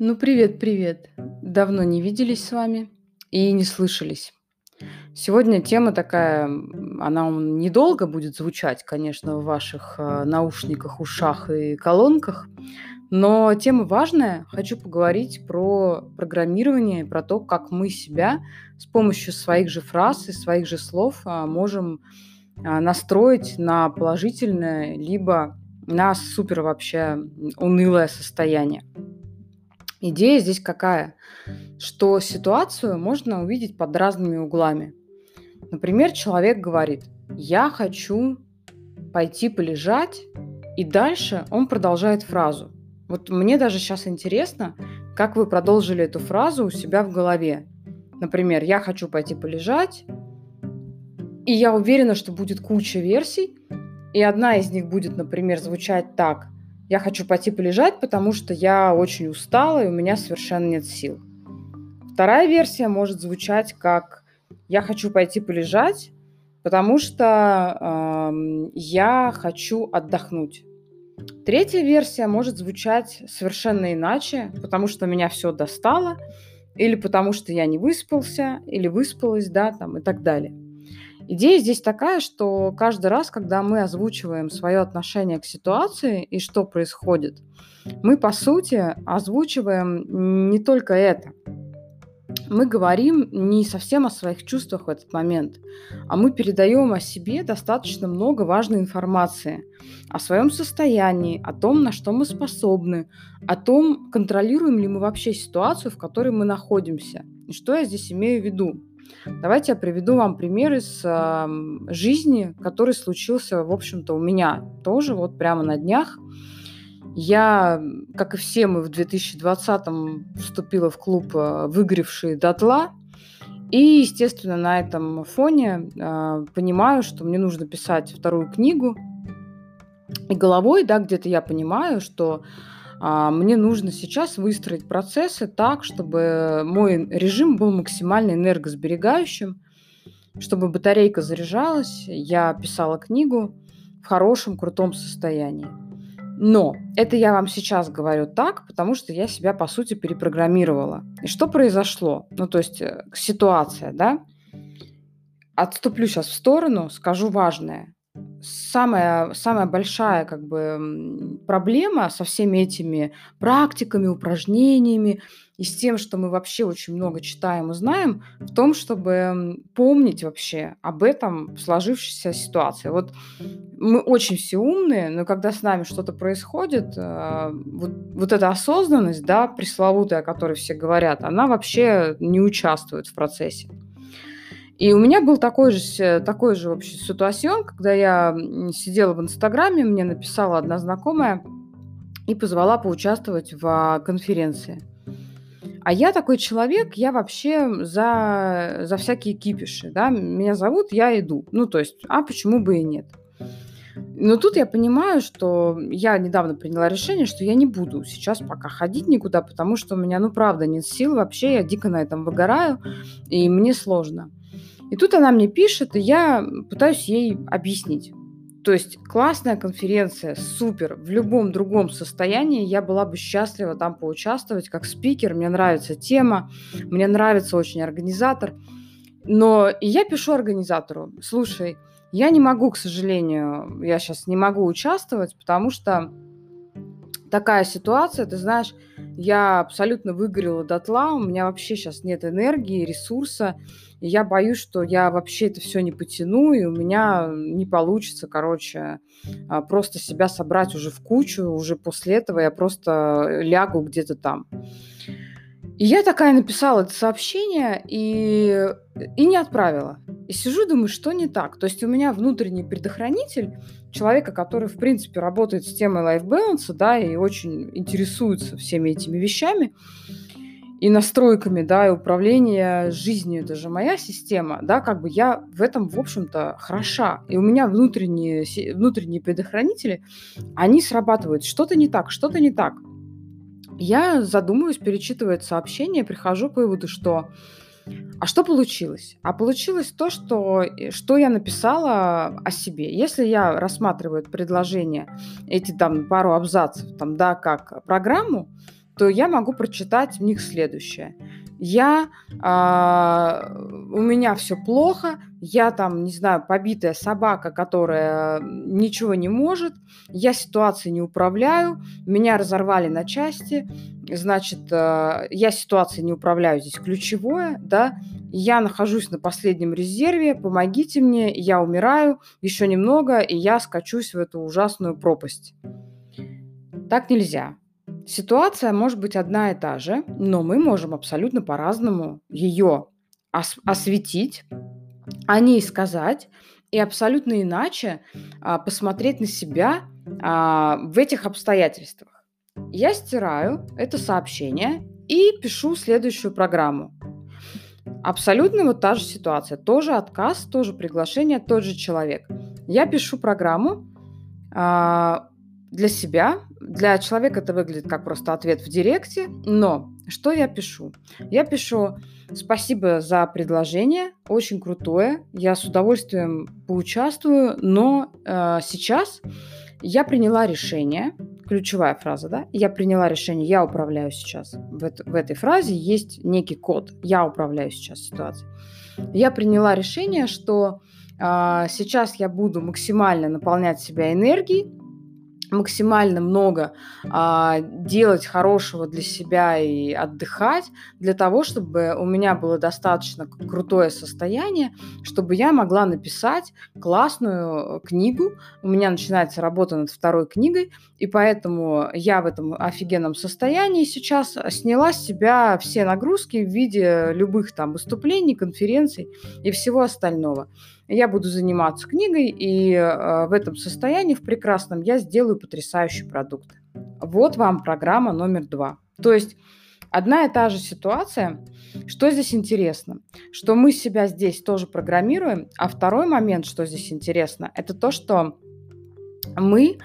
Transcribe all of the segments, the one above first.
Ну, привет, привет. Давно не виделись с вами и не слышались. Сегодня тема такая, она недолго будет звучать, конечно, в ваших э, наушниках, ушах и колонках, но тема важная. Хочу поговорить про программирование, про то, как мы себя с помощью своих же фраз и своих же слов а, можем а, настроить на положительное, либо на супер вообще унылое состояние. Идея здесь какая? Что ситуацию можно увидеть под разными углами. Например, человек говорит, я хочу пойти полежать, и дальше он продолжает фразу. Вот мне даже сейчас интересно, как вы продолжили эту фразу у себя в голове. Например, я хочу пойти полежать, и я уверена, что будет куча версий, и одна из них будет, например, звучать так – я хочу пойти полежать, потому что я очень устала, и у меня совершенно нет сил. Вторая версия может звучать как «я хочу пойти полежать, потому что э, я хочу отдохнуть». Третья версия может звучать совершенно иначе, потому что меня все достало, или потому что я не выспался, или выспалась, да, там и так далее. Идея здесь такая, что каждый раз, когда мы озвучиваем свое отношение к ситуации и что происходит, мы, по сути, озвучиваем не только это. Мы говорим не совсем о своих чувствах в этот момент, а мы передаем о себе достаточно много важной информации о своем состоянии, о том, на что мы способны, о том, контролируем ли мы вообще ситуацию, в которой мы находимся. И что я здесь имею в виду? Давайте я приведу вам пример из э, жизни, который случился, в общем-то, у меня тоже вот прямо на днях. Я, как и все мы в 2020-м, вступила в клуб э, «Выгоревшие дотла», и, естественно, на этом фоне э, понимаю, что мне нужно писать вторую книгу. И головой, да, где-то я понимаю, что мне нужно сейчас выстроить процессы так, чтобы мой режим был максимально энергосберегающим, чтобы батарейка заряжалась, я писала книгу в хорошем, крутом состоянии. Но это я вам сейчас говорю так, потому что я себя, по сути, перепрограммировала. И что произошло? Ну, то есть э, ситуация, да? Отступлю сейчас в сторону, скажу важное самая, самая большая как бы проблема со всеми этими практиками, упражнениями и с тем, что мы вообще очень много читаем и знаем, в том, чтобы помнить вообще об этом сложившейся ситуации. Вот мы очень все умные, но когда с нами что-то происходит, э, вот, вот эта осознанность, да, пресловутая, о которой все говорят, она вообще не участвует в процессе. И у меня был такой же, такой же вообще ситуацион, когда я сидела в Инстаграме, мне написала одна знакомая и позвала поучаствовать в конференции. А я такой человек, я вообще за, за всякие кипиши, да, меня зовут, я иду. Ну, то есть, а почему бы и нет? Но тут я понимаю, что я недавно приняла решение, что я не буду сейчас пока ходить никуда, потому что у меня, ну, правда, нет сил вообще, я дико на этом выгораю, и мне сложно. И тут она мне пишет, и я пытаюсь ей объяснить. То есть классная конференция, супер. В любом другом состоянии я была бы счастлива там поучаствовать как спикер. Мне нравится тема, мне нравится очень организатор. Но и я пишу организатору, слушай, я не могу, к сожалению, я сейчас не могу участвовать, потому что такая ситуация, ты знаешь, я абсолютно выгорела дотла, у меня вообще сейчас нет энергии, ресурса, и я боюсь, что я вообще это все не потяну, и у меня не получится, короче, а, просто себя собрать уже в кучу, уже после этого я просто лягу где-то там. И я такая написала это сообщение и, и не отправила. И сижу, думаю, что не так. То есть у меня внутренний предохранитель человека, который, в принципе, работает с темой balance, да, и очень интересуется всеми этими вещами и настройками, да, и управление жизнью, это же моя система, да, как бы я в этом, в общем-то, хороша. И у меня внутренние, внутренние предохранители, они срабатывают. Что-то не так, что-то не так. Я задумываюсь, перечитываю это сообщение, прихожу к выводу, что а что получилось? А получилось то, что, э, что я написала о себе. Если я рассматриваю предложение, эти там пару абзацев, там, да, как программу, то я могу прочитать в них следующее. Я, а, у меня все плохо, я там, не знаю, побитая собака, которая ничего не может, я ситуацией не управляю, меня разорвали на части, значит, а, я ситуацией не управляю, здесь ключевое, да, я нахожусь на последнем резерве, помогите мне, я умираю, еще немного, и я скачусь в эту ужасную пропасть. Так нельзя. Ситуация может быть одна и та же, но мы можем абсолютно по-разному ее ос- осветить, о ней сказать и абсолютно иначе а, посмотреть на себя а, в этих обстоятельствах. Я стираю это сообщение и пишу следующую программу. Абсолютно вот та же ситуация. Тоже отказ, тоже приглашение, тот же человек. Я пишу программу а, для себя, для человека это выглядит как просто ответ в директе, но что я пишу? Я пишу спасибо за предложение, очень крутое, я с удовольствием поучаствую, но э, сейчас я приняла решение, ключевая фраза, да, я приняла решение, я управляю сейчас. В, это, в этой фразе есть некий код, я управляю сейчас ситуацией. Я приняла решение, что э, сейчас я буду максимально наполнять себя энергией, максимально много а, делать хорошего для себя и отдыхать, для того, чтобы у меня было достаточно крутое состояние, чтобы я могла написать классную книгу. У меня начинается работа над второй книгой, и поэтому я в этом офигенном состоянии сейчас сняла с себя все нагрузки в виде любых там выступлений, конференций и всего остального я буду заниматься книгой, и э, в этом состоянии, в прекрасном, я сделаю потрясающий продукт. Вот вам программа номер два. То есть одна и та же ситуация. Что здесь интересно? Что мы себя здесь тоже программируем, а второй момент, что здесь интересно, это то, что мы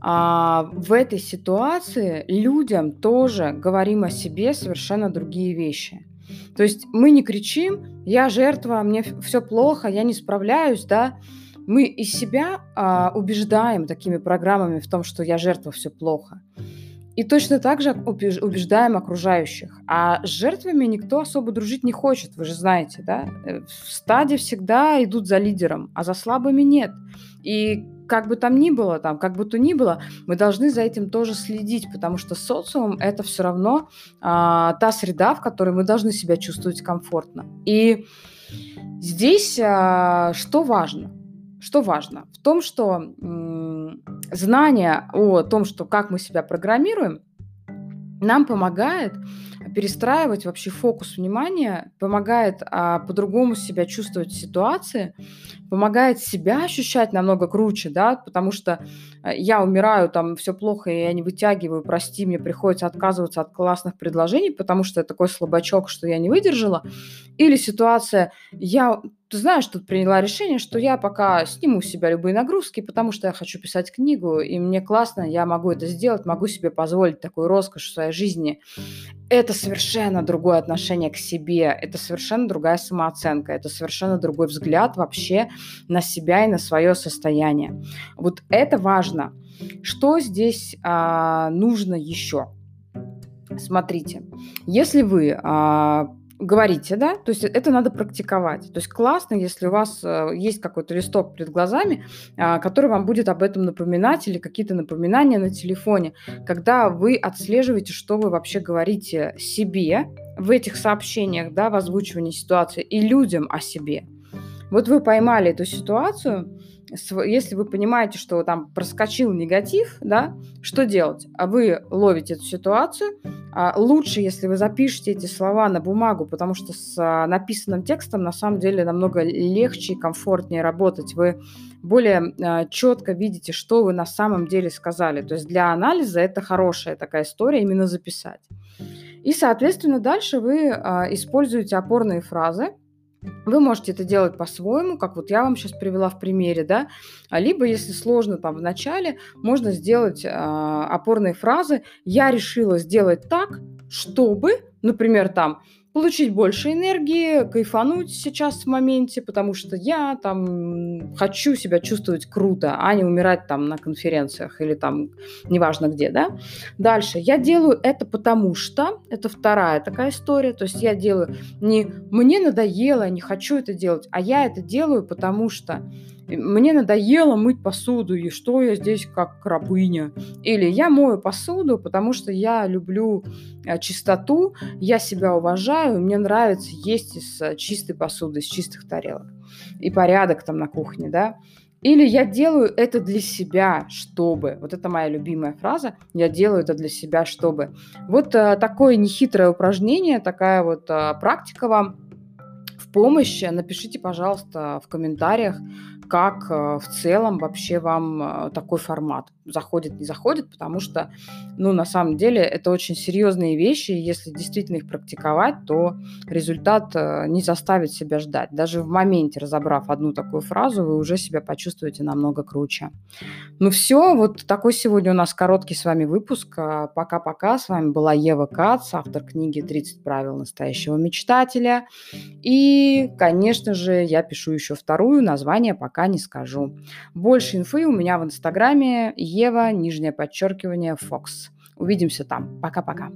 а, в этой ситуации людям тоже говорим о себе совершенно другие вещи. То есть мы не кричим, я жертва, мне все плохо, я не справляюсь, да. Мы из себя а, убеждаем такими программами в том, что я жертва, все плохо. И точно так же убеждаем окружающих. А с жертвами никто особо дружить не хочет, вы же знаете, да? Э, в стаде всегда идут за лидером, а за слабыми нет. И как бы там ни было, там, как бы то ни было, мы должны за этим тоже следить, потому что социум это все равно а, та среда, в которой мы должны себя чувствовать комфортно. И здесь а, что важно? Что важно? В том, что знание о том, что как мы себя программируем, нам помогает перестраивать вообще фокус внимания, помогает а, по-другому себя чувствовать в ситуации, помогает себя ощущать намного круче, да, потому что э, я умираю, там все плохо, и я не вытягиваю, прости, мне приходится отказываться от классных предложений, потому что я такой слабачок, что я не выдержала. Или ситуация, я ты знаешь, тут приняла решение, что я пока сниму с себя любые нагрузки, потому что я хочу писать книгу, и мне классно, я могу это сделать, могу себе позволить такую роскошь в своей жизни. Это совершенно другое отношение к себе, это совершенно другая самооценка, это совершенно другой взгляд вообще на себя и на свое состояние. Вот это важно. Что здесь а, нужно еще? Смотрите, если вы а, говорите, да, то есть это надо практиковать. То есть классно, если у вас э, есть какой-то листок перед глазами, а, который вам будет об этом напоминать или какие-то напоминания на телефоне, когда вы отслеживаете, что вы вообще говорите себе в этих сообщениях, да, в озвучивании ситуации и людям о себе. Вот вы поймали эту ситуацию, если вы понимаете, что там проскочил негатив, да, что делать? А вы ловите эту ситуацию. А лучше, если вы запишете эти слова на бумагу, потому что с а, написанным текстом на самом деле намного легче и комфортнее работать. Вы более а, четко видите, что вы на самом деле сказали. То есть для анализа это хорошая такая история именно записать. И, соответственно, дальше вы используете опорные фразы, вы можете это делать по-своему, как вот я вам сейчас привела в примере, да, а либо, если сложно там в начале, можно сделать э, опорные фразы. Я решила сделать так, чтобы, например, там, получить больше энергии, кайфануть сейчас в моменте, потому что я там хочу себя чувствовать круто, а не умирать там на конференциях или там неважно где, да. Дальше. Я делаю это потому что, это вторая такая история, то есть я делаю не мне надоело, не хочу это делать, а я это делаю потому что мне надоело мыть посуду, и что я здесь как рабыня. Или я мою посуду, потому что я люблю э, чистоту, я себя уважаю, мне нравится есть из э, чистой посуды, из чистых тарелок. И порядок там на кухне, да. Или я делаю это для себя, чтобы. Вот это моя любимая фраза. Я делаю это для себя, чтобы. Вот а, такое нехитрое упражнение, такая вот а, практика вам в помощь. Напишите, пожалуйста, в комментариях, как э, в целом вообще вам э, такой формат заходит, не заходит, потому что, ну, на самом деле, это очень серьезные вещи, и если действительно их практиковать, то результат э, не заставит себя ждать. Даже в моменте, разобрав одну такую фразу, вы уже себя почувствуете намного круче. Ну все, вот такой сегодня у нас короткий с вами выпуск. Пока-пока. С вами была Ева Кац, автор книги «30 правил настоящего мечтателя». И, конечно же, я пишу еще вторую, название пока не скажу. Больше инфы у меня в инстаграме Ева, нижнее подчеркивание, Фокс. Увидимся там. Пока-пока.